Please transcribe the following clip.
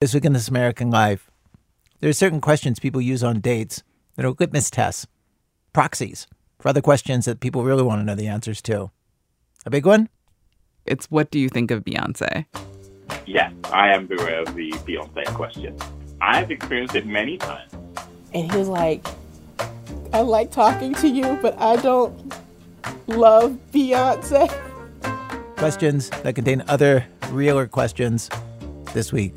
This week in This American Life, there are certain questions people use on dates that are litmus tests, proxies for other questions that people really want to know the answers to. A big one? It's what do you think of Beyonce? Yes, I am aware of the Beyonce question. I've experienced it many times. And he was like, I like talking to you, but I don't love Beyonce. Questions that contain other realer questions this week